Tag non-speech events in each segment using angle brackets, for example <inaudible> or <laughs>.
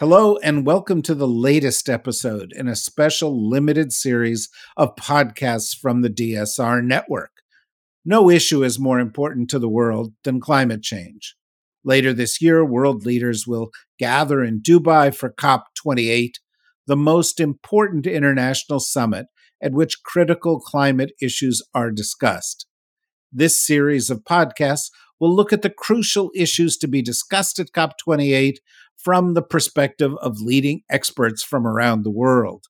Hello, and welcome to the latest episode in a special limited series of podcasts from the DSR network. No issue is more important to the world than climate change. Later this year, world leaders will gather in Dubai for COP28, the most important international summit at which critical climate issues are discussed. This series of podcasts will look at the crucial issues to be discussed at COP28 from the perspective of leading experts from around the world.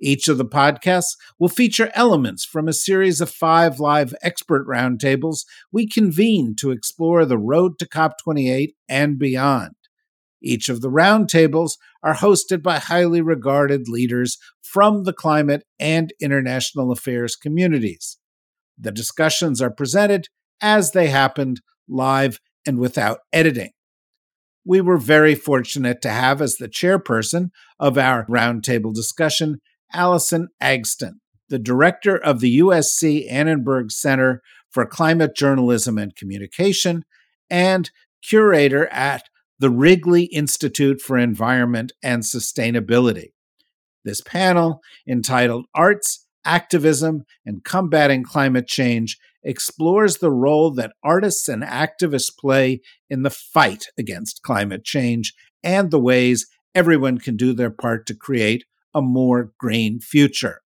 Each of the podcasts will feature elements from a series of five live expert roundtables we convene to explore the road to COP28 and beyond. Each of the roundtables are hosted by highly regarded leaders from the climate and international affairs communities. The discussions are presented as they happened, live and without editing we were very fortunate to have as the chairperson of our roundtable discussion Allison Agsten, the director of the USC Annenberg Center for Climate Journalism and Communication and curator at the Wrigley Institute for Environment and Sustainability. This panel, entitled Arts, Activism, and Combating Climate Change, explores the role that artists and activists play in the fight against climate change and the ways everyone can do their part to create a more green future.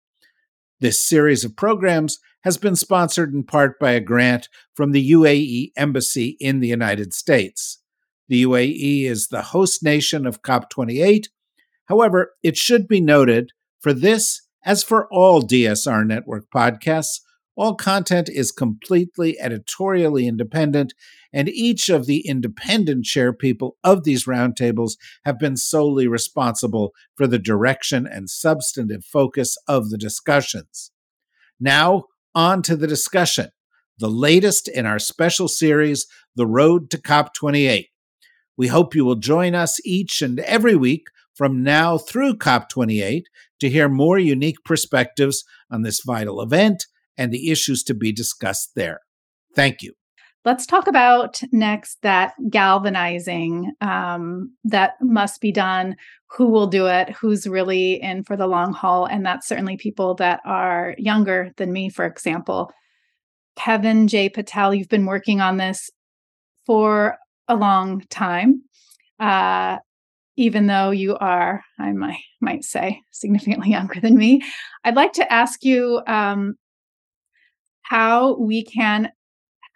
This series of programs has been sponsored in part by a grant from the UAE Embassy in the United States. The UAE is the host nation of COP28. However, it should be noted for this, as for all DSR Network podcasts, all content is completely editorially independent, and each of the independent chair people of these roundtables have been solely responsible for the direction and substantive focus of the discussions. Now, on to the discussion, the latest in our special series, The Road to COP28. We hope you will join us each and every week from now through COP28 to hear more unique perspectives on this vital event and the issues to be discussed there. Thank you. Let's talk about next that galvanizing um, that must be done. Who will do it? Who's really in for the long haul? And that's certainly people that are younger than me, for example. Kevin J. Patel, you've been working on this for a long time. Uh, even though you are, I might, might say, significantly <laughs> younger than me, I'd like to ask you um, how we can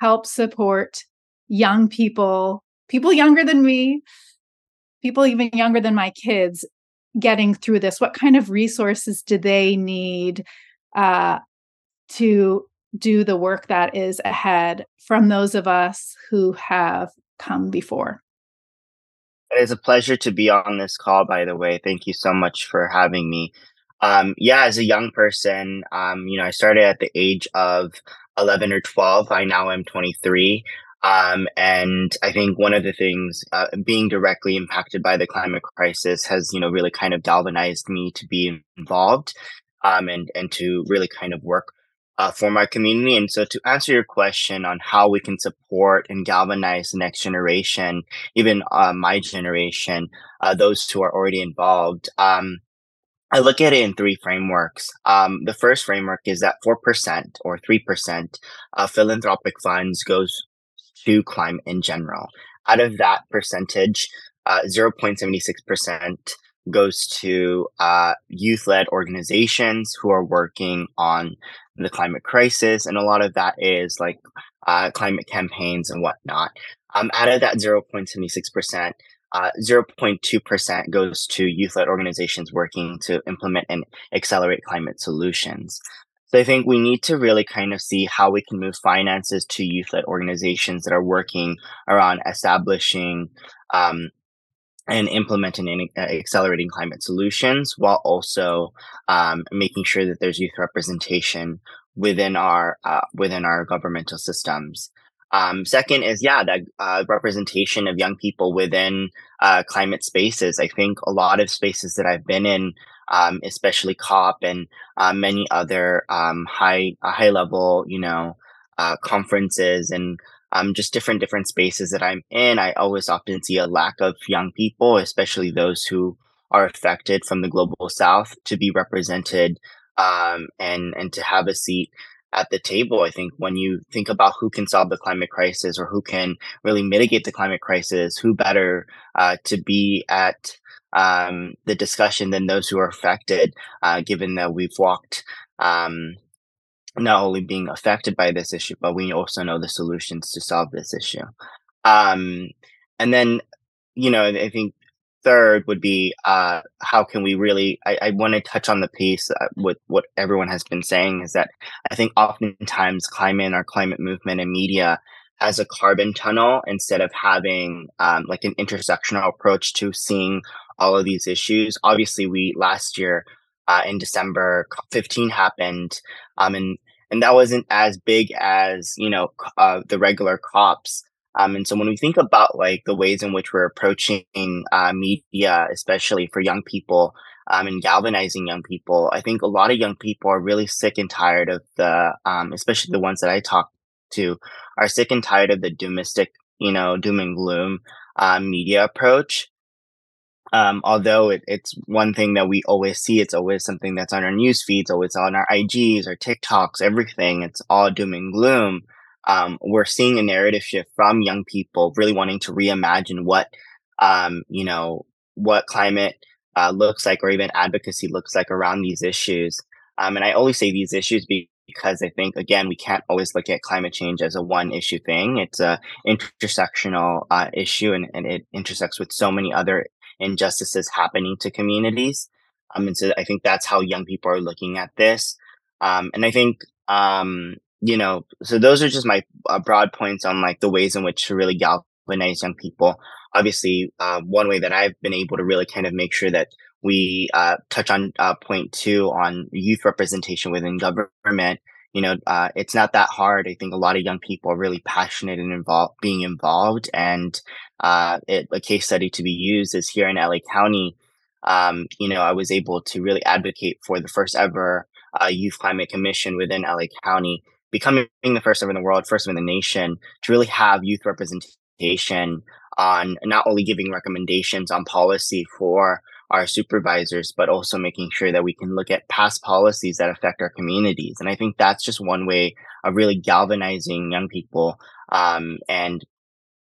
help support young people, people younger than me, people even younger than my kids getting through this. What kind of resources do they need uh, to do the work that is ahead from those of us who have come before? It is a pleasure to be on this call, by the way. Thank you so much for having me. Um, yeah, as a young person, um, you know, I started at the age of 11 or 12. I now am 23. Um, and I think one of the things, uh, being directly impacted by the climate crisis has, you know, really kind of galvanized me to be involved. um, and and to really kind of work uh, for my community. And so, to answer your question on how we can support and galvanize the next generation, even uh, my generation, uh, those who are already involved, um, I look at it in three frameworks. Um, the first framework is that 4% or 3% of philanthropic funds goes to climate in general. Out of that percentage, uh, 0.76% goes to uh, youth led organizations who are working on the climate crisis. And a lot of that is like uh, climate campaigns and whatnot. Um, out of that 0.76%, uh, 0.2% goes to youth led organizations working to implement and accelerate climate solutions. So I think we need to really kind of see how we can move finances to youth led organizations that are working around establishing um, and implementing and uh, accelerating climate solutions while also um, making sure that there's youth representation within our uh, within our governmental systems. Um, second is yeah, that uh, representation of young people within uh, climate spaces. I think a lot of spaces that I've been in, um, especially COP and uh, many other um, high uh, high level, you know, uh, conferences and um, just different different spaces that I'm in. I always often see a lack of young people, especially those who are affected from the global south, to be represented um, and and to have a seat at the table. I think when you think about who can solve the climate crisis or who can really mitigate the climate crisis, who better uh, to be at um, the discussion than those who are affected, uh, given that we've walked um, not only being affected by this issue, but we also know the solutions to solve this issue. Um, and then, you know, I think third would be uh, how can we really i, I want to touch on the piece uh, with what everyone has been saying is that i think oftentimes climate and our climate movement and media has a carbon tunnel instead of having um, like an intersectional approach to seeing all of these issues. Obviously we last year uh, in december 15 happened um, and and that wasn't as big as you know uh, the regular cops um, and so when we think about like the ways in which we're approaching uh, media, especially for young people, um, and galvanizing young people, I think a lot of young people are really sick and tired of the, um, especially the ones that I talk to, are sick and tired of the doomistic, you know, doom and gloom uh, media approach. Um, although it, it's one thing that we always see, it's always something that's on our news feeds, always on our IGs, our TikToks, everything. It's all doom and gloom um, we're seeing a narrative shift from young people really wanting to reimagine what um, you know what climate uh, looks like or even advocacy looks like around these issues. Um, and i always say these issues because i think again we can't always look at climate change as a one issue thing. It's a intersectional uh, issue and, and it intersects with so many other injustices happening to communities. Um, and so i think that's how young people are looking at this. Um, and i think um, you know, so those are just my uh, broad points on like the ways in which to really galvanize young people. Obviously, uh, one way that I've been able to really kind of make sure that we uh, touch on uh, point two on youth representation within government. You know, uh, it's not that hard. I think a lot of young people are really passionate and involved, being involved. And uh, it, a case study to be used is here in LA County. Um, you know, I was able to really advocate for the first ever uh, youth climate commission within LA County becoming the first ever in the world, first ever in the nation, to really have youth representation on not only giving recommendations on policy for our supervisors, but also making sure that we can look at past policies that affect our communities. And I think that's just one way of really galvanizing young people um, and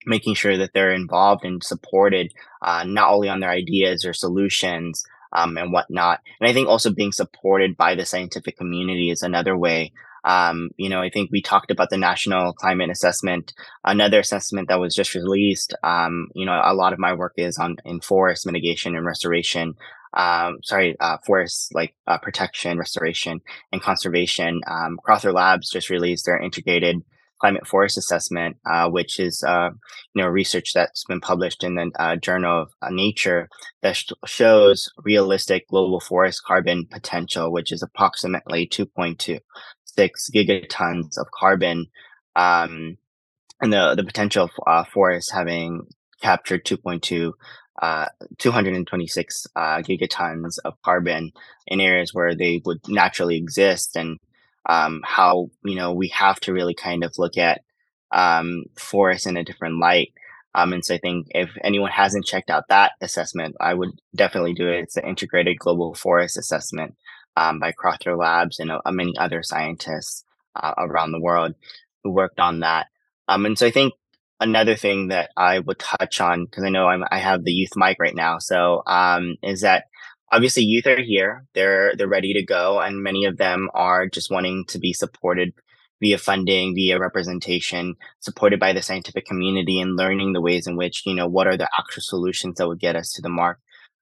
making sure that they're involved and supported, uh, not only on their ideas or solutions um, and whatnot. And I think also being supported by the scientific community is another way um, you know, I think we talked about the national climate assessment, another assessment that was just released. Um, you know, a lot of my work is on in forest mitigation and restoration. Um, sorry, uh, forest like uh, protection, restoration, and conservation. Um, Crowther Labs just released their integrated climate forest assessment, uh, which is uh, you know research that's been published in the uh, Journal of uh, Nature that sh- shows realistic global forest carbon potential, which is approximately 2.2 six gigatons of carbon, um, and the the potential uh, forest having captured 2.2 uh, 226 uh, gigatons of carbon in areas where they would naturally exist, and um, how you know we have to really kind of look at um, forests in a different light. Um, and so I think if anyone hasn't checked out that assessment, I would definitely do it. It's the Integrated Global Forest Assessment um, by Crowther Labs and uh, many other scientists uh, around the world who worked on that. Um, and so I think another thing that I would touch on, because I know I'm, I have the youth mic right now, so um, is that obviously youth are here, they're they're ready to go, and many of them are just wanting to be supported via funding, via representation, supported by the scientific community, and learning the ways in which you know what are the actual solutions that would get us to the mark.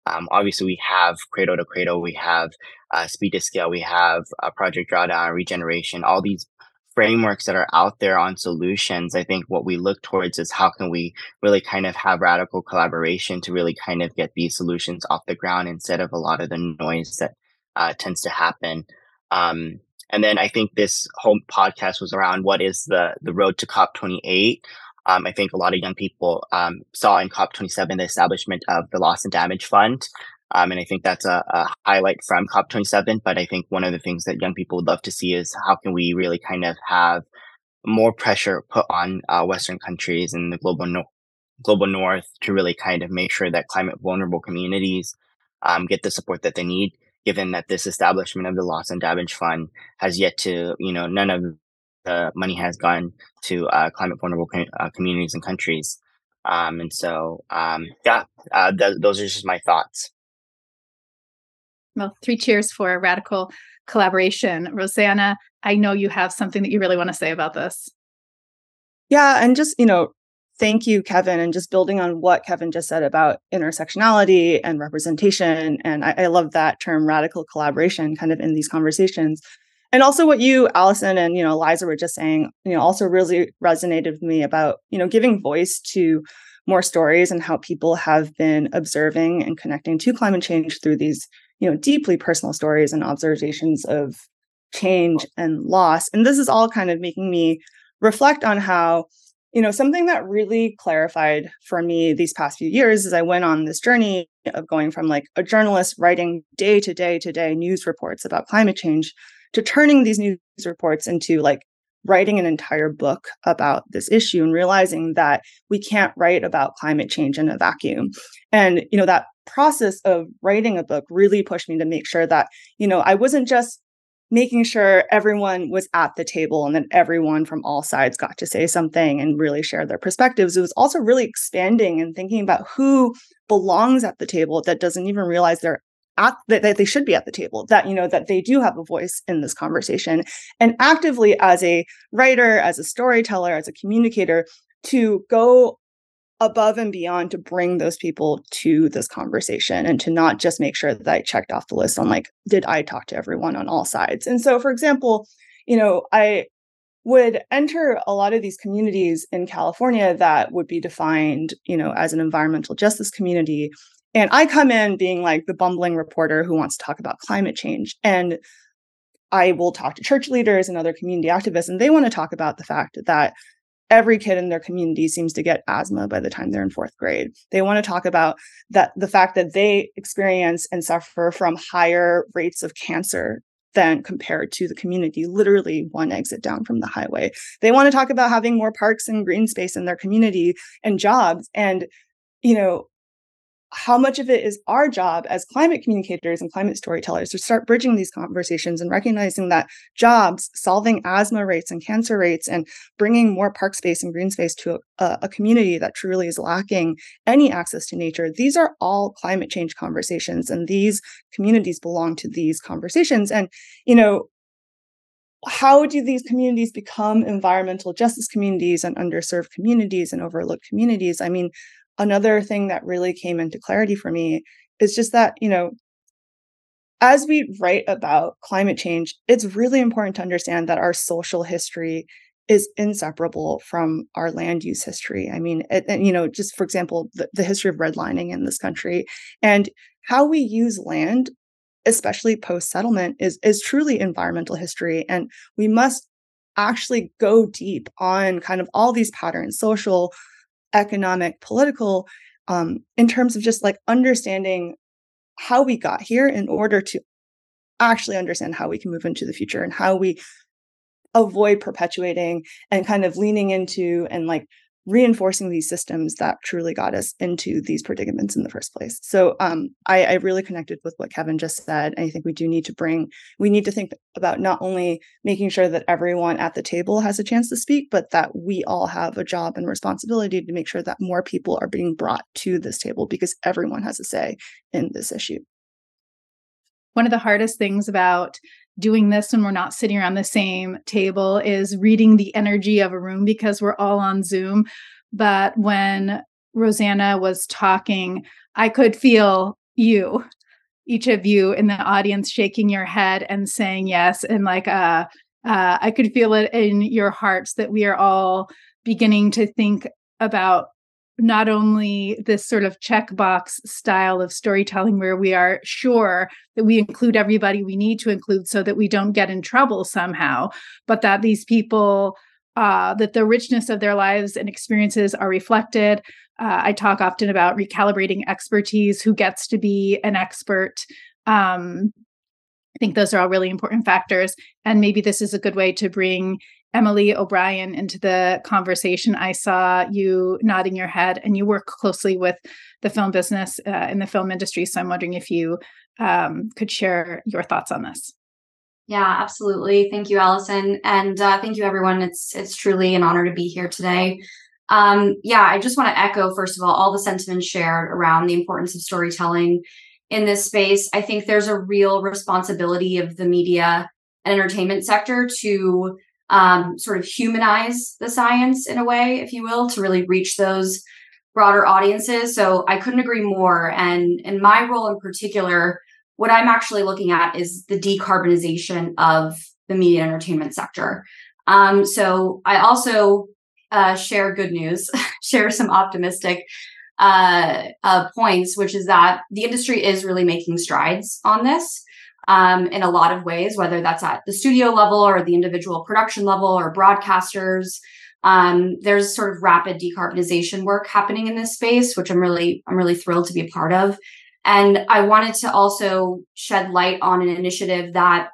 Um, obviously, we have Cradle to Cradle, we have uh, Speed to Scale, we have uh, Project Drawdown, Regeneration, all these frameworks that are out there on solutions. I think what we look towards is how can we really kind of have radical collaboration to really kind of get these solutions off the ground instead of a lot of the noise that uh, tends to happen. Um, and then I think this whole podcast was around what is the the road to COP28. Um, I think a lot of young people um, saw in COP27 the establishment of the Loss and Damage Fund. Um, and I think that's a, a, highlight from COP27. But I think one of the things that young people would love to see is how can we really kind of have more pressure put on uh, Western countries and the global global North to really kind of make sure that climate vulnerable communities um, get the support that they need given that this establishment of the loss and damage fund has yet to, you know, none of the money has gone to uh, climate vulnerable com- uh, communities and countries. Um, and so, um, yeah, uh, th- those are just my thoughts. Well, three cheers for radical collaboration. Rosanna, I know you have something that you really want to say about this. Yeah, and just, you know, thank you, Kevin. And just building on what Kevin just said about intersectionality and representation. And I, I, love that term radical collaboration kind of in these conversations. And also what you, Allison, and you know, Eliza were just saying, you know, also really resonated with me about, you know, giving voice to more stories and how people have been observing and connecting to climate change through these, you know, deeply personal stories and observations of change and loss. And this is all kind of making me reflect on how you know, something that really clarified for me these past few years is I went on this journey of going from like a journalist writing day to day to day news reports about climate change to turning these news reports into like writing an entire book about this issue and realizing that we can't write about climate change in a vacuum. And, you know, that process of writing a book really pushed me to make sure that, you know, I wasn't just making sure everyone was at the table and that everyone from all sides got to say something and really share their perspectives. It was also really expanding and thinking about who belongs at the table that doesn't even realize they're at that, that they should be at the table that you know that they do have a voice in this conversation and actively as a writer as a storyteller as a communicator to go above and beyond to bring those people to this conversation and to not just make sure that I checked off the list on like, did I talk to everyone on all sides? And so, for example, you know, I would enter a lot of these communities in California that would be defined, you know, as an environmental justice community. And I come in being like the bumbling reporter who wants to talk about climate change. And I will talk to church leaders and other community activists, and they want to talk about the fact that every kid in their community seems to get asthma by the time they're in fourth grade. They want to talk about that the fact that they experience and suffer from higher rates of cancer than compared to the community, literally one exit down from the highway. They want to talk about having more parks and green space in their community and jobs. And, you know, how much of it is our job as climate communicators and climate storytellers to start bridging these conversations and recognizing that jobs, solving asthma rates and cancer rates, and bringing more park space and green space to a, a, community that truly is lacking any access to nature, these are all climate change conversations, and these communities belong to these conversations. And, you know, how do these communities become environmental justice communities and underserved communities and overlooked communities? I mean, another thing that really came into clarity for me is just that, you know, as we write about climate change, it's really important to understand that our social history is inseparable from our land use history. I mean, it, and, you know, just for example, the, the history of redlining in this country and how we use land, especially post settlement, is is truly environmental history, and we must actually go deep on kind of all these patterns, social, economic, political, um, in terms of just like understanding how we got here in order to actually understand how we can move into the future and how we avoid perpetuating and kind of leaning into and like reinforcing these systems that truly got us into these predicaments in the first place. So um, I, I, really connected with what Kevin just said. And I think we do need to bring, we need to think about not only making sure that everyone at the table has a chance to speak, but that we all have a job and responsibility to make sure that more people are being brought to this table because everyone has a say in this issue. One of the hardest things about doing this when we're not sitting around the same table is reading the energy of a room because we're all on Zoom. But when Rosanna was talking, I could feel you, each of you in the audience shaking your head and saying yes. And like, uh, uh, I could feel it in your hearts that we are all beginning to think about not only this sort of checkbox style of storytelling where we are sure that we include everybody we need to include so that we don't get in trouble somehow, but that these people, uh, that the richness of their lives and experiences are reflected. Uh, I talk often about recalibrating expertise, who gets to be an expert. Um, I think those are all really important factors. And maybe this is a good way to bring Emelie O'Brien into the conversation. I saw you nodding your head, and you work closely with the film business uh, in the film industry. So I'm wondering if you um, could share your thoughts on this. Yeah, absolutely. Thank you, Allison, and uh, thank you, everyone. It's it's truly an honor to be here today. Um, yeah, I just want to echo first of all all the sentiments shared around the importance of storytelling in this space. I think there's a real responsibility of the media and entertainment sector to um, sort of humanize the science in a way, if you will, to really reach those broader audiences. So I couldn't agree more. And in my role in particular, what I'm actually looking at is the decarbonization of the media entertainment sector. Um, so I also uh, share good news, <laughs> share some optimistic uh, uh, points, which is that the industry is really making strides on this um, in a lot of ways, whether that's at the studio level or the individual production level or broadcasters. Um, there's sort of rapid decarbonization work happening in this space, which I'm really I'm really thrilled to be a part of. And I wanted to also shed light on an initiative that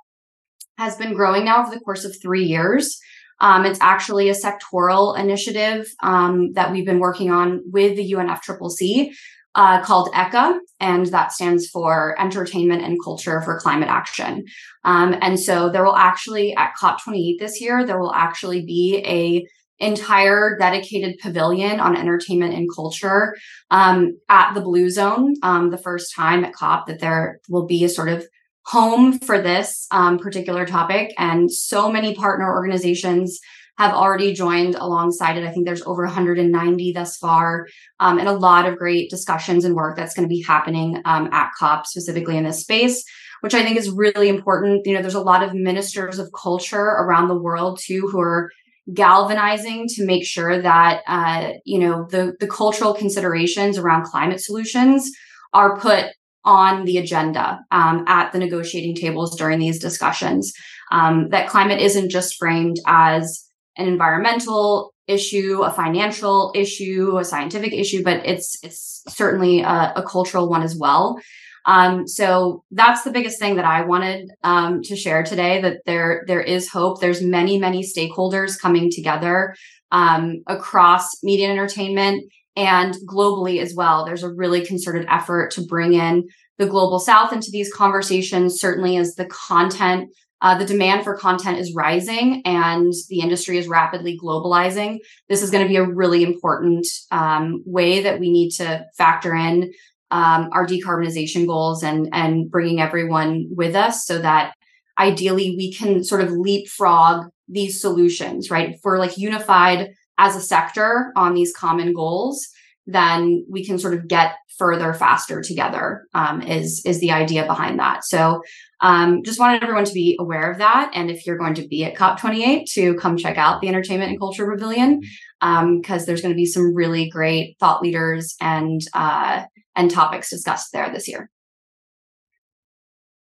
has been growing now over the course of three years. Um, it's actually a sectoral initiative um, that we've been working on with the UNFCCC uh, called ECA, and that stands for Entertainment and Culture for Climate Action. Um, and so there will actually at COP28 this year, there will actually be a entire dedicated pavilion on entertainment and culture um, at the Blue Zone. Um, the first time at COP that there will be a sort of home for this um, particular topic, and so many partner organizations have already joined alongside it. I think there's over 190 thus far, um, and a lot of great discussions and work that's going to be happening um, at COP specifically in this space, which I think is really important. You know, there's a lot of ministers of culture around the world too who are galvanizing to make sure that uh, you know the the cultural considerations around climate solutions are put on the agenda um, at the negotiating tables during these discussions. Um, that climate isn't just framed as an environmental issue, a financial issue, a scientific issue, but it's it's certainly a, a cultural one as well. Um, so that's the biggest thing that I wanted um, to share today. That there there is hope. There's many many stakeholders coming together um, across media and entertainment and globally as well. There's a really concerted effort to bring in the global South into these conversations. Certainly, as the content uh, the demand for content is rising and the industry is rapidly globalizing. This is going to be a really important um, way that we need to factor in um, our decarbonization goals and and bringing everyone with us so that ideally we can sort of leapfrog these solutions. Right, if we're like unified as a sector on these common goals, then we can sort of get further faster together. Um, is is the idea behind that? So um, just wanted everyone to be aware of that. And if you're going to be at COP28, to come check out the Entertainment and Culture Pavilion, because um, there's going to be some really great thought leaders and uh, and topics discussed there this year.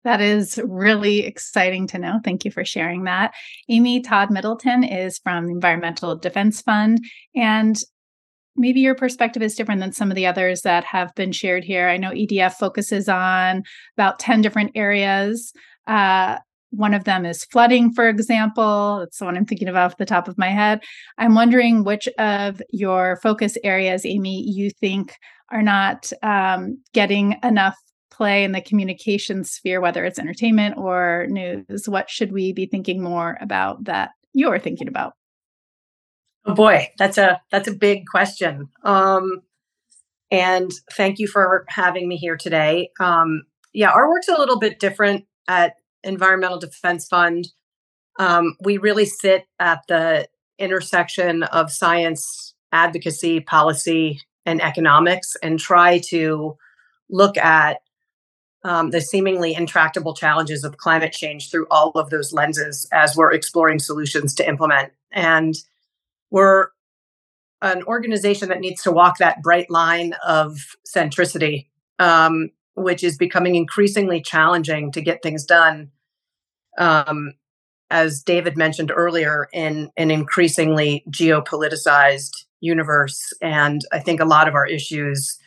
That is really exciting to know. Thank you for sharing that. Amy Todd Middleton is from the Environmental Defense Fund. And maybe your perspective is different than some of the others that have been shared here. I know EDF focuses on about 10 different areas. Uh, one of them is flooding, for example. That's the one I'm thinking of off the top of my head. I'm wondering which of your focus areas, Amy, you think are not um, getting enough play in the communication sphere, whether it's entertainment or news. What should we be thinking more about that you're thinking about? Oh boy, that's a that's a big question. Um, and thank you for having me here today. Um, yeah, our work's a little bit different at Environmental Defense Fund. Um, we really sit at the intersection of science, advocacy, policy, and economics, and try to look at um, the seemingly intractable challenges of climate change through all of those lenses as we're exploring solutions to implement. And we're an organization that needs to walk that bright line of centricity, um, which is becoming increasingly challenging to get things done. Um, as David mentioned earlier, in an increasingly geopoliticized universe. And I think a lot of our issues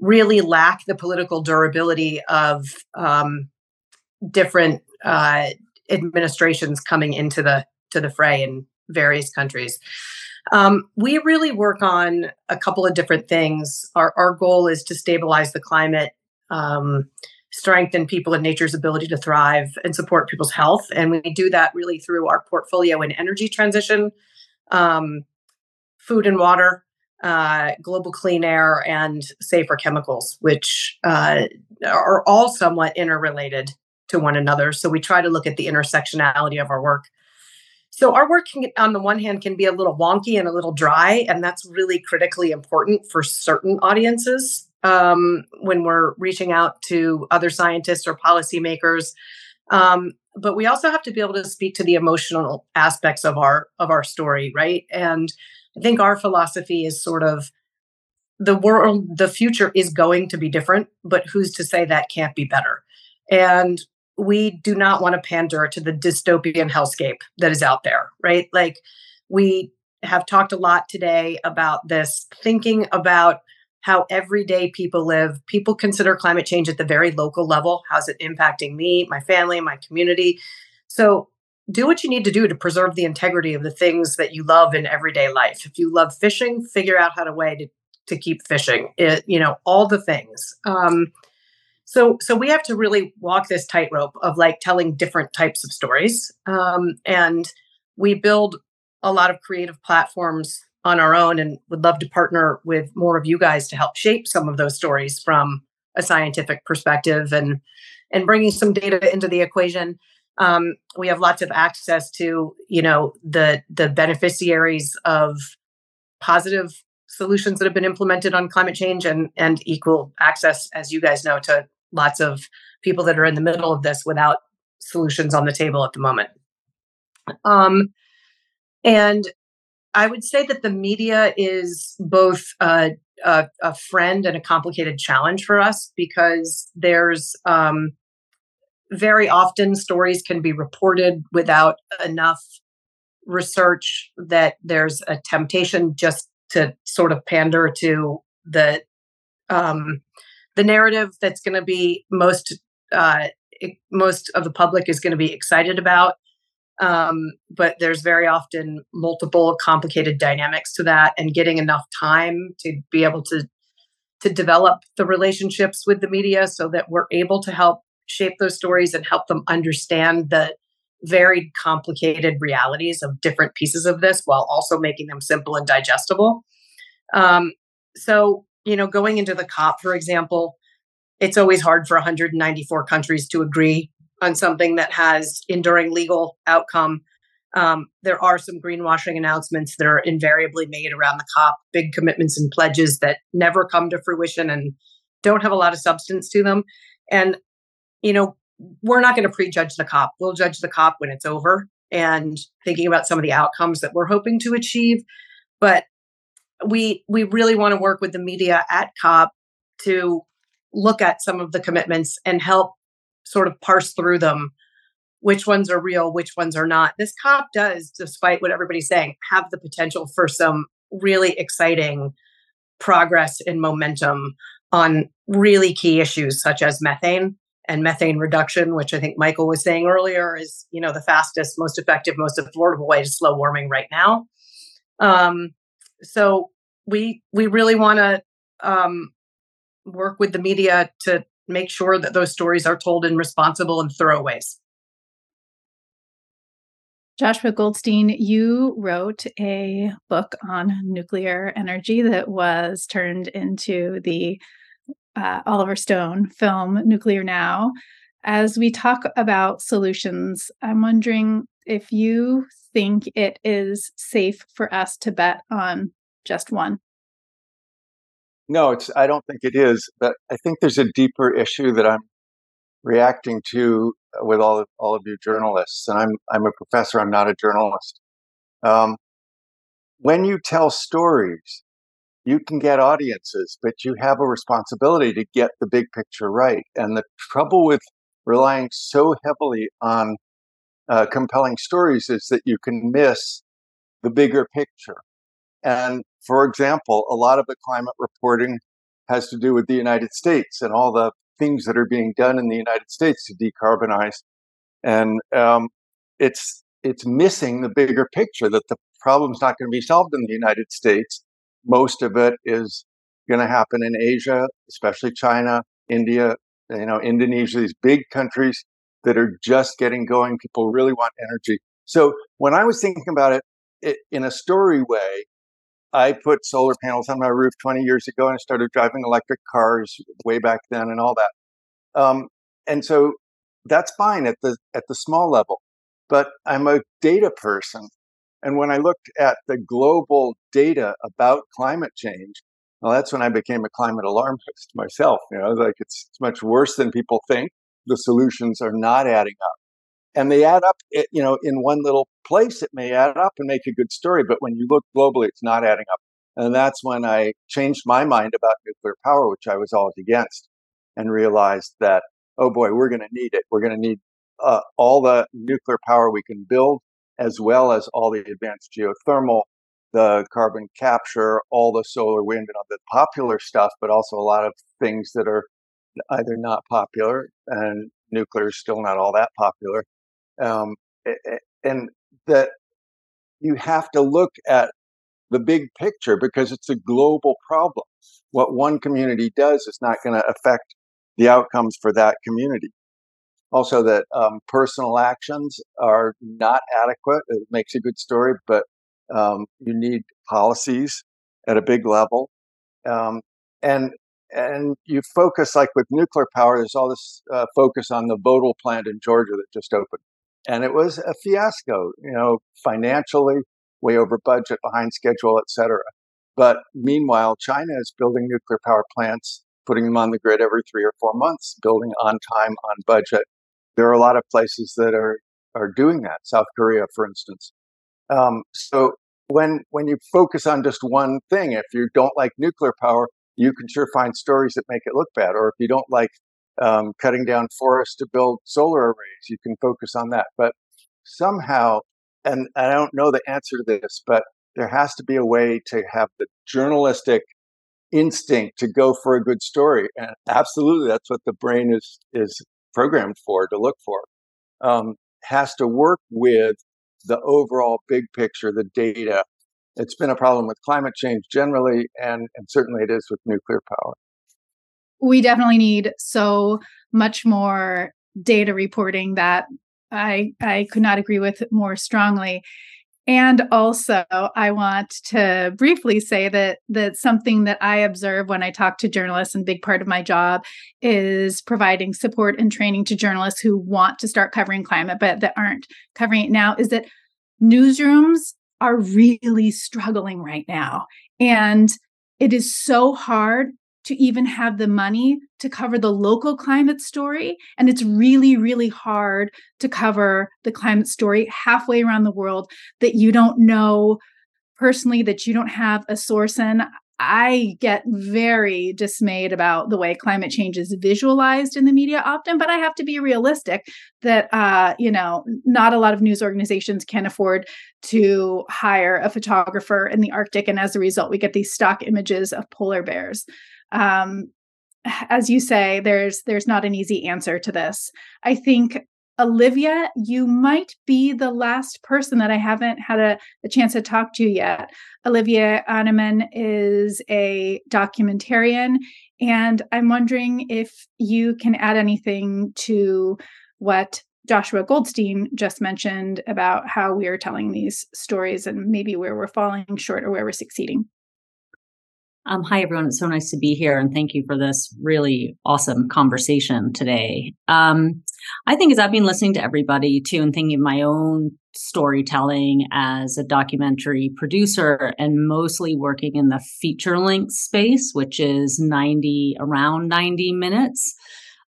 really lack the political durability of um, different uh, administrations coming into the to the fray in various countries. Um, we really work on a couple of different things. Our, our goal is to stabilize the climate, um, strengthen people and nature's ability to thrive, and support people's health. And we do that really through our portfolio in energy transition, um, food and water, uh, global clean air, and safer chemicals, which uh, are all somewhat interrelated to one another. So we try to look at the intersectionality of our work. So our work can, on the one hand can be a little wonky and a little dry, and that's really critically important for certain audiences um, when we're reaching out to other scientists or policymakers. Um, but we also have to be able to speak to the emotional aspects of our of our story, right? And I think our philosophy is sort of the world, the future is going to be different, but who's to say that can't be better? And we do not want to pander to the dystopian hellscape that is out there, right? Like we have talked a lot today about this, thinking about how everyday people live. People consider climate change at the very local level. How's it impacting me, my family, my community? So do what you need to do to preserve the integrity of the things that you love in everyday life. If you love fishing, figure out how to way to, to keep fishing. It, you know, all the things. Um, so so we have to really walk this tightrope of like telling different types of stories um, and we build a lot of creative platforms on our own and would love to partner with more of you guys to help shape some of those stories from a scientific perspective and and bringing some data into the equation. Um, we have lots of access to you know the the beneficiaries of positive solutions that have been implemented on climate change and and equal access as you guys know to lots of people that are in the middle of this without solutions on the table at the moment. Um, and I would say that the media is both a, a, a, friend and a complicated challenge for us because there's um, very often stories can be reported without enough research that there's a temptation just to sort of pander to the um, the narrative that's going to be most uh, most of the public is going to be excited about. Um, but there's very often multiple complicated dynamics to that, and getting enough time to be able to to develop the relationships with the media so that we're able to help shape those stories and help them understand the very complicated realities of different pieces of this while also making them simple and digestible. Um, so you know, going into the COP, for example, it's always hard for 194 countries to agree on something that has enduring legal outcome. Um, there are some greenwashing announcements that are invariably made around the COP, big commitments and pledges that never come to fruition and don't have a lot of substance to them. And, you know, we're not going to prejudge the COP. We'll judge the COP when it's over and thinking about some of the outcomes that we're hoping to achieve. But we we really want to work with the media at COP to look at some of the commitments and help sort of parse through them which ones are real which ones are not this cop does despite what everybody's saying have the potential for some really exciting progress and momentum on really key issues such as methane and methane reduction, which I think Michael was saying earlier is, you know, the fastest, most effective, most affordable way to slow warming right now. Um, so we we really want to um, work with the media to make sure that those stories are told in responsible and thorough ways. Joshua Goldstein, you wrote a book on nuclear energy that was turned into the uh, Oliver Stone film Nuclear Now. As we talk about solutions, I'm wondering if you think it is safe for us to bet on just one. No, it's. I don't think it is. But I think there's a deeper issue that I'm reacting to with all of, all of you journalists, and I'm I'm a professor. I'm not a journalist. Um, when you tell stories, you can get audiences, but you have a responsibility to get the big picture right. And the trouble with relying so heavily on uh, compelling stories is that you can miss the bigger picture. And for example, a lot of the climate reporting has to do with the United States and all the things that are being done in the United States to decarbonize. And um, it's it's missing the bigger picture that the problem's not going to be solved in the United States. Most of it is going to happen in Asia, especially China, India, you know, Indonesia, these big countries that are just getting going. People really want energy. So when I was thinking about it, it in a story way, I put solar panels on my roof 20 years ago and I started driving electric cars way back then and all that. Um, and so that's fine at the at the small level. But I'm a data person. And when I looked at the global data about climate change, well, that's when I became a climate alarmist myself. You know, like it's, it's much worse than people think. The solutions are not adding up and they add up you know in one little place it may add up and make a good story but when you look globally it's not adding up. And that's when i changed my mind about nuclear power which i was always against and realized that oh boy we're going to need it. We're going to need uh, all the nuclear power we can build as well as all the advanced geothermal the carbon capture all the solar wind and all the popular stuff but also a lot of things that are either not popular and nuclear is still not all that popular um, and that you have to look at the big picture because it's a global problem. What one community does is not going to affect the outcomes for that community. Also, that um, personal actions are not adequate. It makes a good story, but um, you need policies at a big level. Um, and and you focus like with nuclear power. There's all this uh, focus on the Vogtle plant in Georgia that just opened and it was a fiasco, you know, financially, way over budget, behind schedule, et cetera. But meanwhile, China is building nuclear power plants, putting them on the grid every three or four months, building on time, on budget. There are a lot of places that are are doing that. South Korea, for instance. Um, so when when you focus on just one thing, if you don't like nuclear power, you can sure find stories that make it look bad. Or if you don't like um, cutting down forests to build solar arrays. You can focus on that. But somehow, and I don't know the answer to this, but there has to be a way to have the journalistic instinct to go for a good story. And absolutely, that's what the brain is is programmed for to look for. Um, has to work with the overall big picture, the data. It's been a problem with climate change generally, and, and certainly it is with nuclear power we definitely need so much more data reporting that I I could not agree with more strongly. And also, I want to briefly say that that something that I observe when I talk to journalists, and big part of my job is providing support and training to journalists who want to start covering climate but that aren't covering it now, is that newsrooms are really struggling right now, and it is so hard to even have the money to cover the local climate story. And it's really, really hard to cover the climate story halfway around the world that you don't know personally, that you don't have a source in. I get very dismayed about the way climate change is visualized in the media often, but I have to be realistic that uh, you know, not a lot of news organizations can afford to hire a photographer in the Arctic, and as a result, we get these stock images of polar bears. Um, as you say, there's there's not an easy answer to this. I think Olivia, you might be the last person that I haven't had a, a chance to talk to yet. Olivia Ahnemann is a documentarian, and I'm wondering if you can add anything to what Joshua Goldstein just mentioned about how we are telling these stories and maybe where we're falling short or where we're succeeding. Um, hi, everyone. It's so nice to be here. And thank you for this really awesome conversation today. Um, I think as I've been listening to everybody too and thinking of my own storytelling as a documentary producer and mostly working in the feature length space, which is 90, around 90 minutes.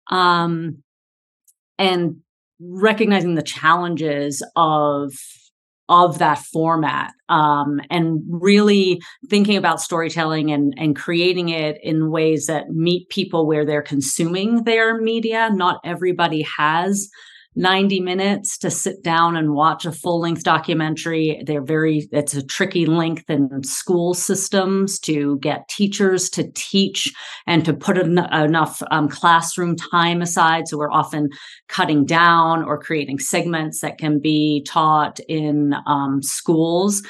Um, and recognizing the challenges of of that format um, and really thinking about storytelling and, and creating it in ways that meet people where they're consuming their media. Not everybody has 90 minutes to sit down and watch a full length documentary. They're very, it's a tricky length in school systems to get teachers to teach and to put en- enough um, classroom time aside. So we're often cutting down or creating segments that can be taught in um, schools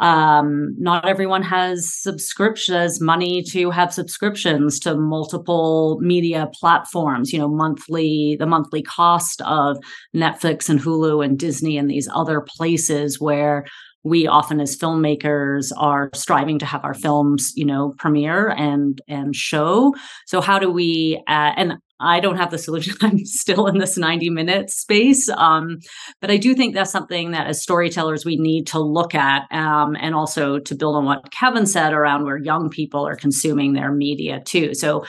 um, not everyone has subscriptions money to have subscriptions to multiple media platforms you know monthly the monthly cost of netflix and hulu and disney and these other places where we often as filmmakers are striving to have our films you know premiere and and show. So how do we uh, and I don't have the solution. <laughs> I'm still in this 90 minute space. Um, but I do think that's something that as storytellers we need to look at um, and also to build on what Kevin said around where young people are consuming their media too. So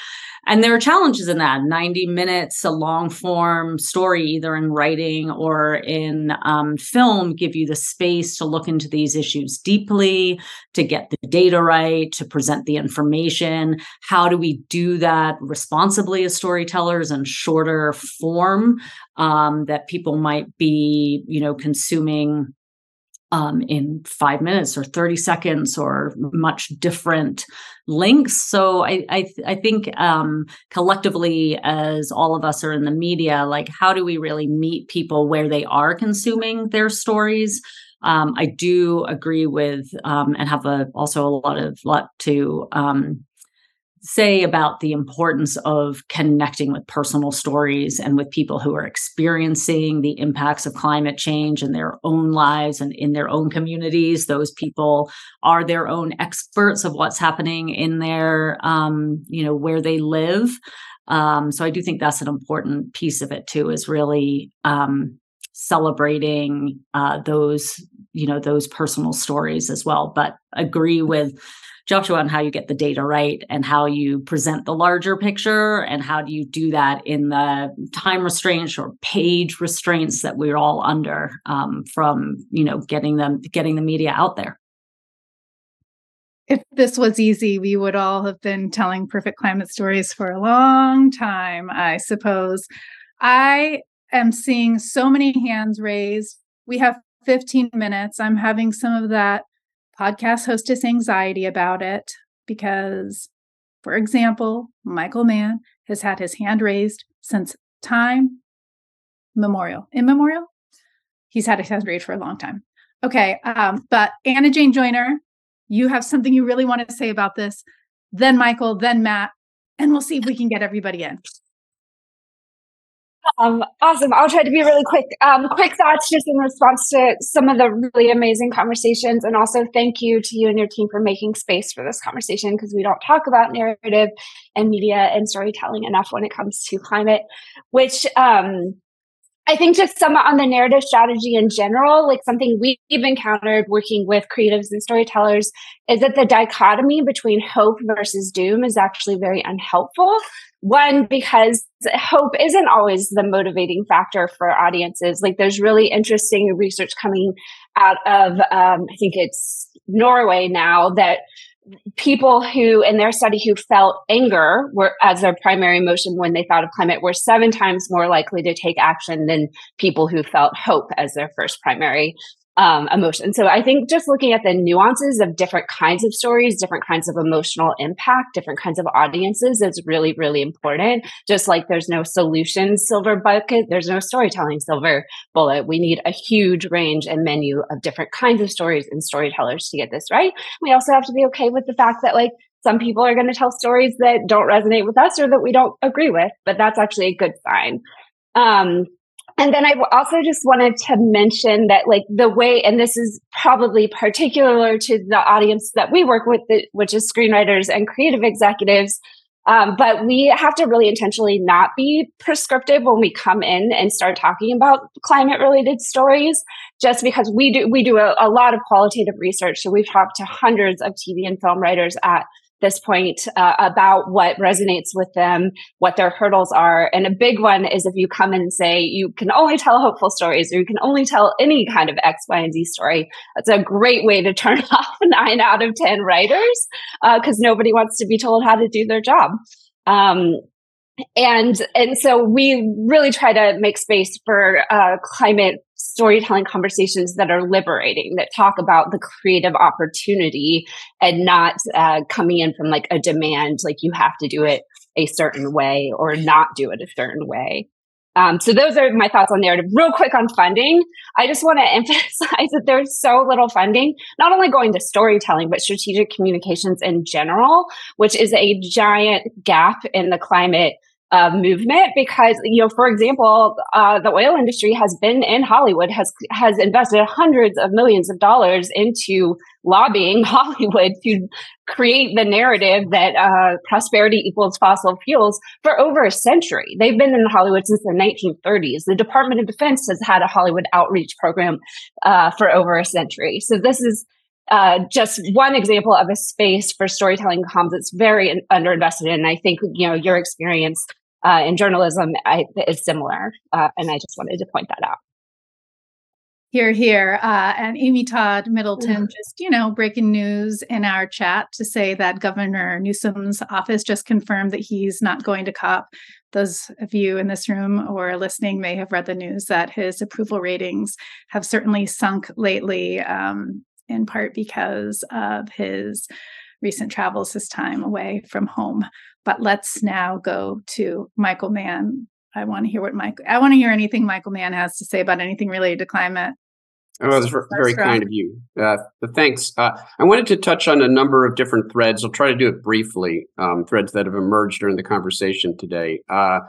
and there are challenges in that. 90 minutes a long form story either in writing or in um, film give you the space to look into these issues deeply to get the data right to present the information. How do we do that responsibly as storytellers in shorter form um, that people might be you know consuming um, in five minutes or 30 seconds or much different links. So I I, I think um, collectively, as all of us are in the media, like how do we really meet people where they are consuming their stories? Um, I do agree with um, and have a, also a lot of lot to um, say about the importance of connecting with personal stories and with people who are experiencing the impacts of climate change in their own lives and in their own communities. Those people are their own experts of what's happening in their, um, you know, where they live. Um, so I do think that's an important piece of it too, is really um, celebrating uh, those, you know, those personal stories as well. But agree with Joshua on how you get the data right and how you present the larger picture and how do you do that in the time restraints or page restraints that we're all under um, from you know getting them getting the media out there if this was easy, we would all have been telling perfect climate stories for a long time, I suppose. I am seeing so many hands raised. We have 15 minutes. I'm having some of that podcast hostess anxiety about it because, for example, Michael Mann has had his hand raised since time memorial, immemorial. He's had his hand raised for a long time. Okay, um, but Anna Jane Joyner, you have something you really want to say about this. Then Michael, then Matt, and we'll see if we can get everybody in. Um, awesome. I'll try to be really quick. Um, quick thoughts just in response to some of the really amazing conversations. And also thank you to you and your team for making space for this conversation because we don't talk about narrative and media and storytelling enough when it comes to climate, which um, I think just some on the narrative strategy in general, like something we've encountered working with creatives and storytellers is that the dichotomy between hope versus doom is actually very unhelpful. One, because hope isn't always the motivating factor for audiences. Like there's really interesting research coming out of, um, I think it's Norway now that people who in their study who felt anger were as their primary emotion when they thought of climate were seven times more likely to take action than people who felt hope as their first primary um, emotion. So I think just looking at the nuances of different kinds of stories, different kinds of emotional impact, different kinds of audiences is really, really important. Just like there's no solution silver bucket, there's no storytelling silver bullet. We need a huge range and menu of different kinds of stories and storytellers to get this right. We also have to be okay with the fact that like some people are going to tell stories that don't resonate with us or that we don't agree with, but that's actually a good sign. Um, and then I also just wanted to mention that, like, the way, and this is probably particular to the audience that we work with, which is screenwriters and creative executives. Um, but we have to really intentionally not be prescriptive when we come in and start talking about climate related stories, just because we do we do a, a lot of qualitative research. So we've talked to hundreds of TV and film writers at this point uh, about what resonates with them, what their hurdles are. And a big one is if you come and say you can only tell hopeful stories or you can only tell any kind of X, Y, and Z story. That's a great way to <laughs> turn off nine out of 10 writers because uh, nobody wants to be told how to do their job. Um, and and so we really try to make space for uh, climate storytelling conversations that are liberating, that talk about the creative opportunity and not uh, coming in from like a demand, like you have to do it a certain way or not do it a certain way. Um, so those are my thoughts on narrative. Real quick on funding, I just want to <laughs> emphasize that there's so little funding, not only going to storytelling, but strategic communications in general, which is a giant gap in the climate uh, movement because you know for example uh, the oil industry has been in hollywood has has invested hundreds of millions of dollars into lobbying <laughs> hollywood to create the narrative that uh, prosperity equals fossil fuels for over a century. They've been in hollywood since the 1930s the department of defense has had a hollywood outreach program uh, for over a century. So this is uh, just one example of a space for storytelling comms that's very underinvested in. And I think you know your experience uh, in journalism I, is similar, uh, and I just wanted to point that out. Here, here, uh, and Amy Todd Middleton just you know breaking news in our chat to say that Governor Newsom's office just confirmed that he's not going to COP. Those of you in this room or listening may have read the news that his approval ratings have certainly sunk lately. Um, in part because of his recent travels, his time away from home. But let's now go to Michael Mann. I want to hear what Mike. I want to hear anything Michael Mann has to say about anything related to climate. Oh, that's very kind of you. Uh, thanks. Uh, I wanted to touch on a number of different threads. I'll try to do it briefly. Um, threads that have emerged during the conversation today. Uh,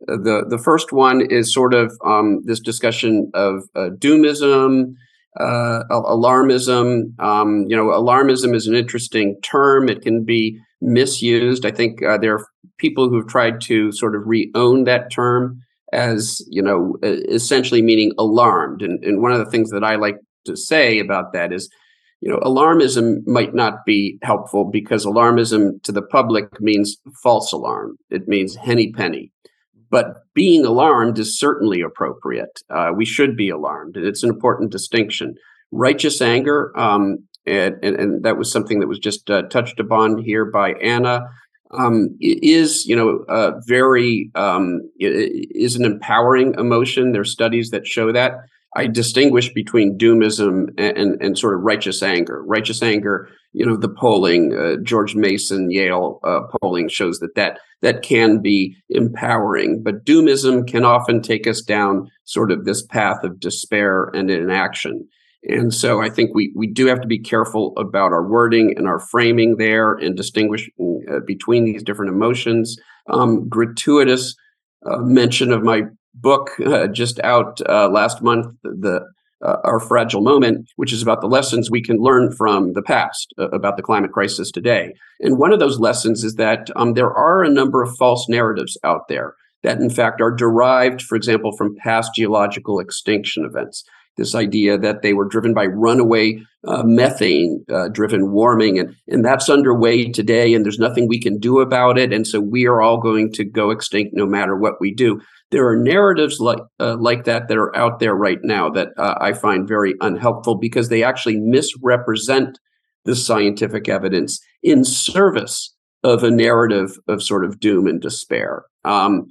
the the first one is sort of um, this discussion of uh, doomism uh, alarmism. Um, you know, alarmism is an interesting term. It can be misused. I think uh, there are people who've tried to sort of re-own that term as you know, essentially meaning alarmed. And, and one of the things that I like to say about that is, you know, alarmism might not be helpful because alarmism to the public means false alarm. It means henny penny. But being alarmed is certainly appropriate. Uh, we should be alarmed, and it's an important distinction. Righteous anger, um, and, and, and, that was something that was just uh, touched upon here by Anna, um, is you know uh, very um, is an empowering emotion. There's studies that show that. I distinguish between doomism and, and, and sort of righteous anger. Righteous anger, you know, the polling, uh, George Mason, Yale uh, polling shows that, that that can be empowering, but doomism can often take us down sort of this path of despair and inaction. And so I think we, we do have to be careful about our wording and our framing there and distinguishing uh, between these different emotions. Um, gratuitous uh, mention of my book uh, just out uh, last month, the uh, Our Fragile Moment, which is about the lessons we can learn from the past uh, about the climate crisis today. And one of those lessons is that um, there are a number of false narratives out there that, in fact, are derived, for example, from past geological extinction events this idea that they were driven by runaway uh, methane uh, driven warming and, and that's underway today and there's nothing we can do about it and so we are all going to go extinct no matter what we do there are narratives like uh, like that that are out there right now that uh, i find very unhelpful because they actually misrepresent the scientific evidence in service of a narrative of sort of doom and despair. Um,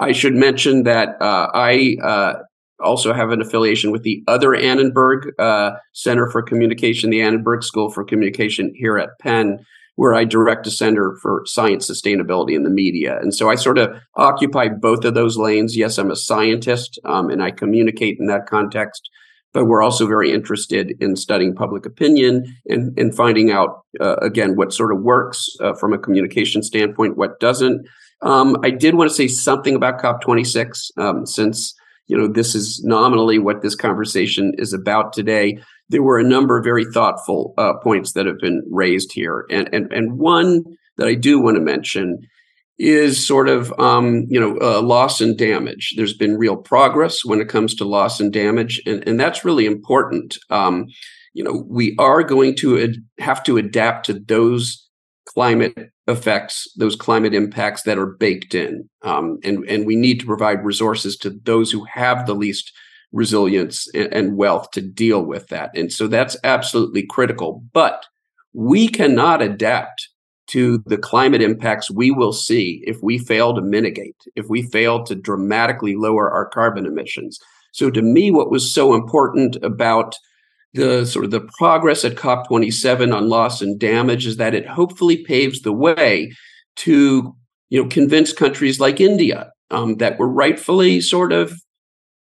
I should mention that uh, I uh, also have an affiliation with the other Annenberg uh, Center for Communication, the Annenberg School for Communication here at Penn, where I direct a center for science sustainability in the media. And so I sort of occupy both of those lanes. Yes, I'm a scientist um, and I communicate in that context, but we're also very interested in studying public opinion and, and finding out, uh, again, what sort of works uh, from a communication standpoint, what doesn't. Um, I did want to say something about COP26 um, since you know this is nominally what this conversation is about today there were a number of very thoughtful uh, points that have been raised here, and and and one that I do want to mention is sort of um, you know uh, loss and damage. There's been real progress when it comes to loss and damage, and and that's really important. Um, you know, we are going to ad- have to adapt to those climate effects, those climate impacts that are baked in, um, and and we need to provide resources to those who have the least resilience and wealth to deal with that. And so that's absolutely critical. But we cannot adapt to the climate impacts we will see if we fail to mitigate, if we fail to dramatically lower our carbon emissions. So to me, what was so important about the sort of the progress at COP27 on loss and damage is that it hopefully paves the way to you know convince countries like India um, that were rightfully sort of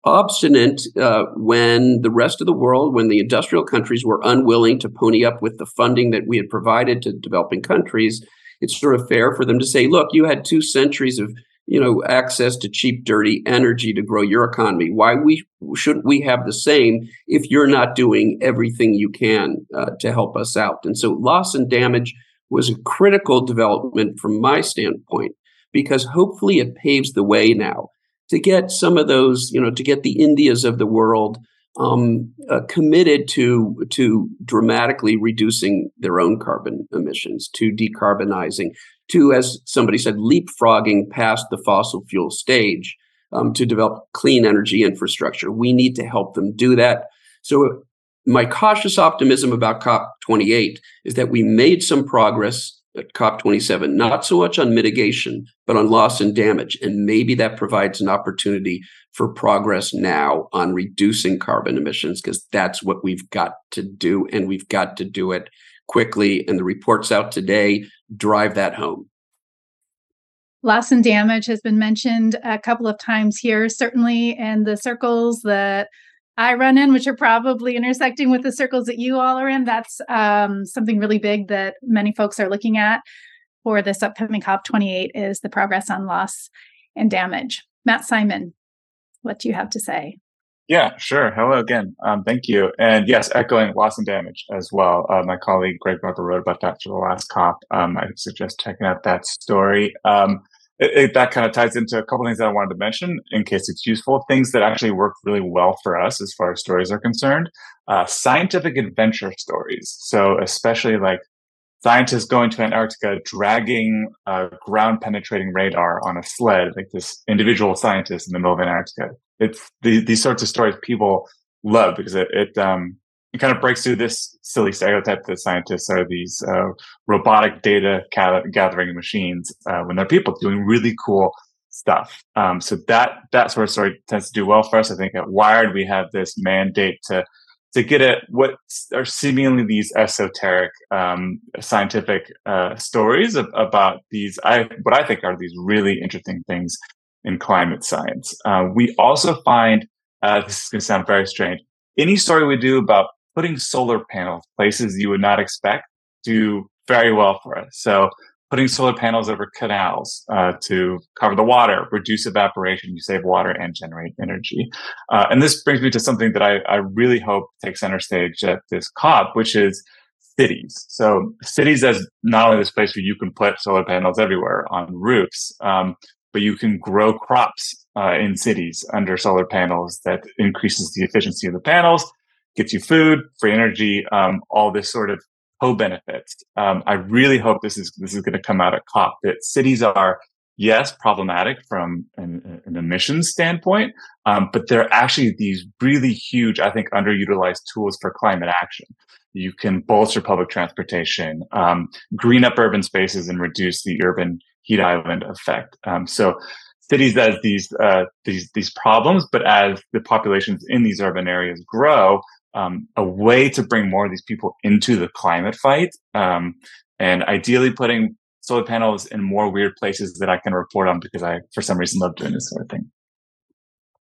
obstinate uh, when the rest of the world, when the industrial countries were unwilling to pony up with the funding that we had provided to developing countries. It's sort of fair for them to say, look, you had two centuries of you know access to cheap dirty energy to grow your economy. Why we shouldn't we have the same if you're not doing everything you can uh, to help us out? And so loss and damage was a critical development from my standpoint because hopefully it paves the way now to get some of those, you know, to get the Indias of the world um, uh, committed to to dramatically reducing their own carbon emissions, to decarbonizing, to, as somebody said, leapfrogging past the fossil fuel stage um, to develop clean energy infrastructure. We need to help them do that. So, my cautious optimism about COP28 is that we made some progress at COP27, not so much on mitigation, but on loss and damage. And maybe that provides an opportunity for progress now on reducing carbon emissions, because that's what we've got to do. And we've got to do it quickly. And the reports out today drive that home. Loss and damage has been mentioned a couple of times here, certainly in the circles that I run in, which are probably intersecting with the circles that you all are in. That's um, something really big that many folks are looking at for this upcoming COP28 is the progress on loss and damage. Matt Simon, what do you have to say? Yeah, sure. Hello again. Um, thank you. And yes, echoing loss and damage as well. Uh, my colleague Greg Barber wrote about that for the last COP. Um, I suggest checking out that story. Um, it, it, that kind of ties into a couple things that I wanted to mention in case it's useful. Things that actually work really well for us as far as stories are concerned. Uh, scientific adventure stories. So especially like scientists going to Antarctica, dragging a ground penetrating radar on a sled, like this individual scientist in the middle of Antarctica. It's the, these sorts of stories people love because it, it um, it kind of breaks through this silly stereotype that scientists are these uh, robotic data gathering machines uh, when they're people doing really cool stuff. Um, so that that sort of story tends to do well for us. I think at Wired we have this mandate to to get at what are seemingly these esoteric um, scientific uh, stories of, about these I what I think are these really interesting things in climate science. Uh, we also find uh, this is going to sound very strange. Any story we do about putting solar panels places you would not expect do very well for us. So putting solar panels over canals uh, to cover the water, reduce evaporation, you save water and generate energy. Uh, and this brings me to something that I, I, really hope takes center stage at this COP, which is cities. So cities as not only this place where you can put solar panels everywhere on roofs, um, but you can grow crops uh, in cities under solar panels that increases the efficiency of the panels gets you food, free energy, um, all this sort of co benefits. Um, I really hope this is this is going to come out at COP that cities are yes, problematic from an, an emissions standpoint, um, but they're actually these really huge, I think, underutilized tools for climate action. You can bolster public transportation, um, green up urban spaces, and reduce the urban heat island effect. Um, so cities as these uh, these these problems, but as the populations in these urban areas grow, um, a way to bring more of these people into the climate fight, um, and ideally putting solar panels in more weird places that I can report on because I, for some reason, love doing this sort of thing.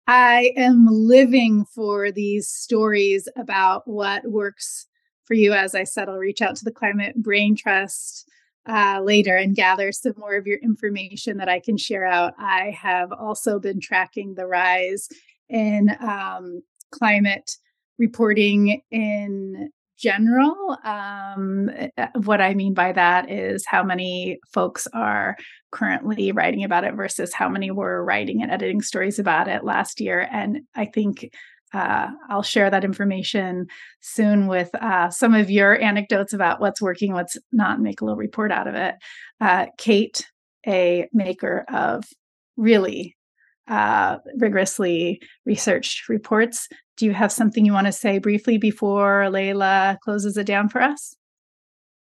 I am living for these stories about what works for you. As I said, I'll reach out to the Climate Brain Trust uh, later and gather some more of your information that I can share out. I have also been tracking the rise in um, climate reporting in general. Um, eh, eh, what I mean by that is how many folks are currently writing about it versus how many were writing and editing stories about it last year. And I think uh, I'll share that information soon with uh, some of your anecdotes about what's working, what's not, make a little report out of it. Uh, Kate, a maker of really uh, rigorously researched reports, do you have something you want to say briefly before Leila closes it down for us?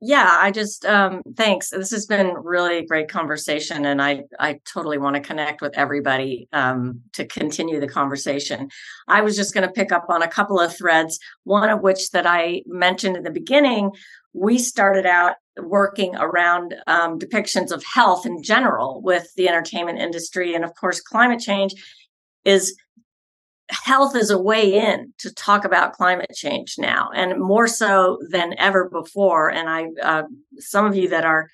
Yeah, I just um, thanks. This has been really great conversation, and I I totally want to connect with everybody um, to continue the conversation. I was just going to pick up on a couple of threads. One of which that I mentioned in the beginning. We started out working around um, depictions of health in general with the entertainment industry, and of course, climate change is health is a way in to talk about climate change now and more so than ever before and i uh, some of you that are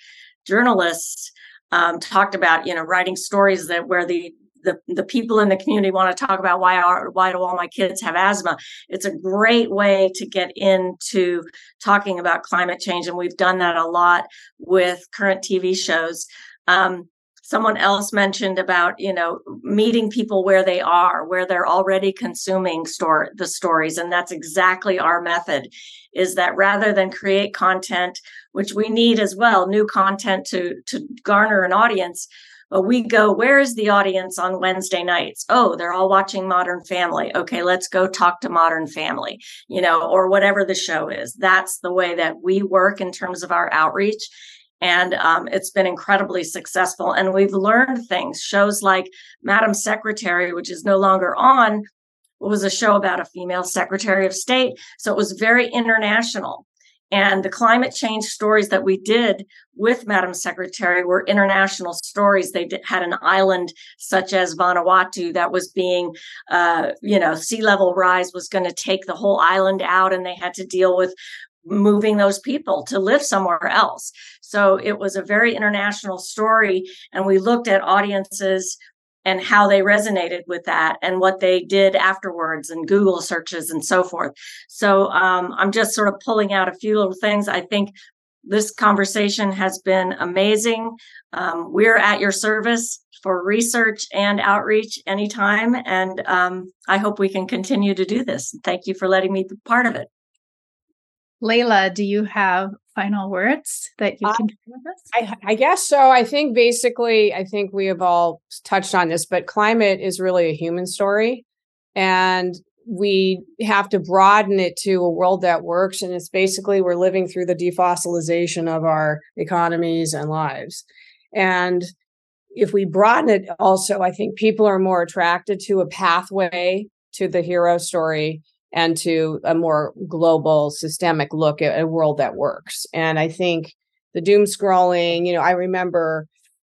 journalists um, talked about you know writing stories that where the the, the people in the community want to talk about why are why do all my kids have asthma. It's a great way to get into talking about climate change and we've done that a lot with current tv shows. Um, someone else mentioned about you know meeting people where they are where they're already consuming store the stories and that's exactly our method is that rather than create content which we need as well new content to to garner an audience but we go where is the audience on wednesday nights? Oh they're all watching modern family. Okay let's go talk to modern family you know or whatever the show is. That's the way that we work in terms of our outreach and um, it's been incredibly successful. And we've learned things. Shows like Madam Secretary, which is no longer on, was a show about a female Secretary of State. So it was very international. And the climate change stories that we did with Madam Secretary were international stories. They did, had an island such as Vanuatu that was being, uh, you know, sea level rise was going to take the whole island out, and they had to deal with moving those people to live somewhere else. So it was a very international story. And we looked at audiences and how they resonated with that and what they did afterwards and Google searches and so forth. So um, I'm just sort of pulling out a few little things. I think this conversation has been amazing. Um, we're at your service for research and outreach anytime. And um, I hope we can continue to do this. Thank you for letting me be part of it. Leila, do you have final words that you can share with us? I, I, guess so. I think basically, I think we have all touched on this, but climate is really a human story. And we have to broaden it to a world that works. And it's basically we're living through the defossilization of our economies and lives. And if we broaden it also, I think people are more attracted to a pathway to the hero story and to a more global systemic look at a world that works. And I think the doom scrolling, you know, I remember,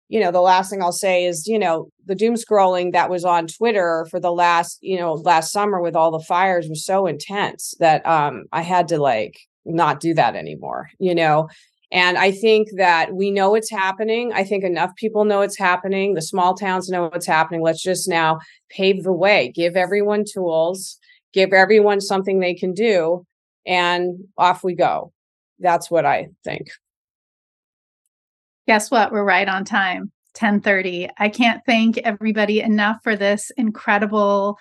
you know, the last thing I'll say is, you know, the doom scrolling that was on Twitter for the last, you know, last summer with all the fires was so intense that um I had to like not do that anymore, you know. And I think that we know it's happening. I think enough people know it's happening. The small towns know what's happening. Let's just now pave the way, give everyone tools give everyone something they can do, and off we go. That's what I think. Guess what? We're right on time. 10:30. I can't thank everybody enough for this incredible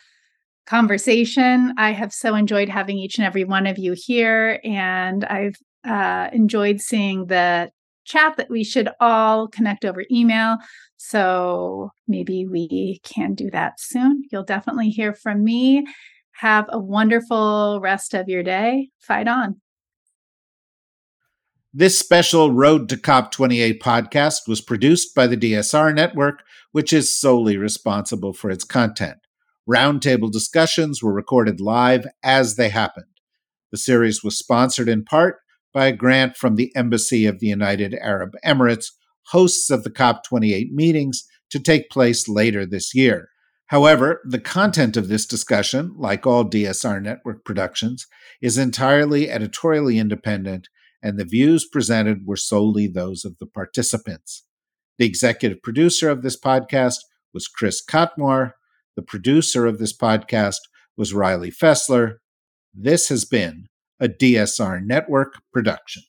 conversation. I have so enjoyed having each and every one of you here and I've uh, enjoyed seeing the chat that we should all connect over email. So maybe we can do that soon. You'll definitely hear from me. Have a wonderful rest of your day. Fight on. This special Road to COP28 podcast was produced by the DSR Network, which is solely responsible for its content. Roundtable discussions were recorded live as they happened. The series was sponsored in part by a grant from the Embassy of the United Arab Emirates, hosts of the COP28 meetings to take place later this year. However, the content of this discussion, like all DSR network productions, is entirely editorially independent, and the views presented were solely those of the participants. The executive producer of this podcast was Chris Cotmore. The producer of this podcast was Riley Fessler. This has been a DSR Network production.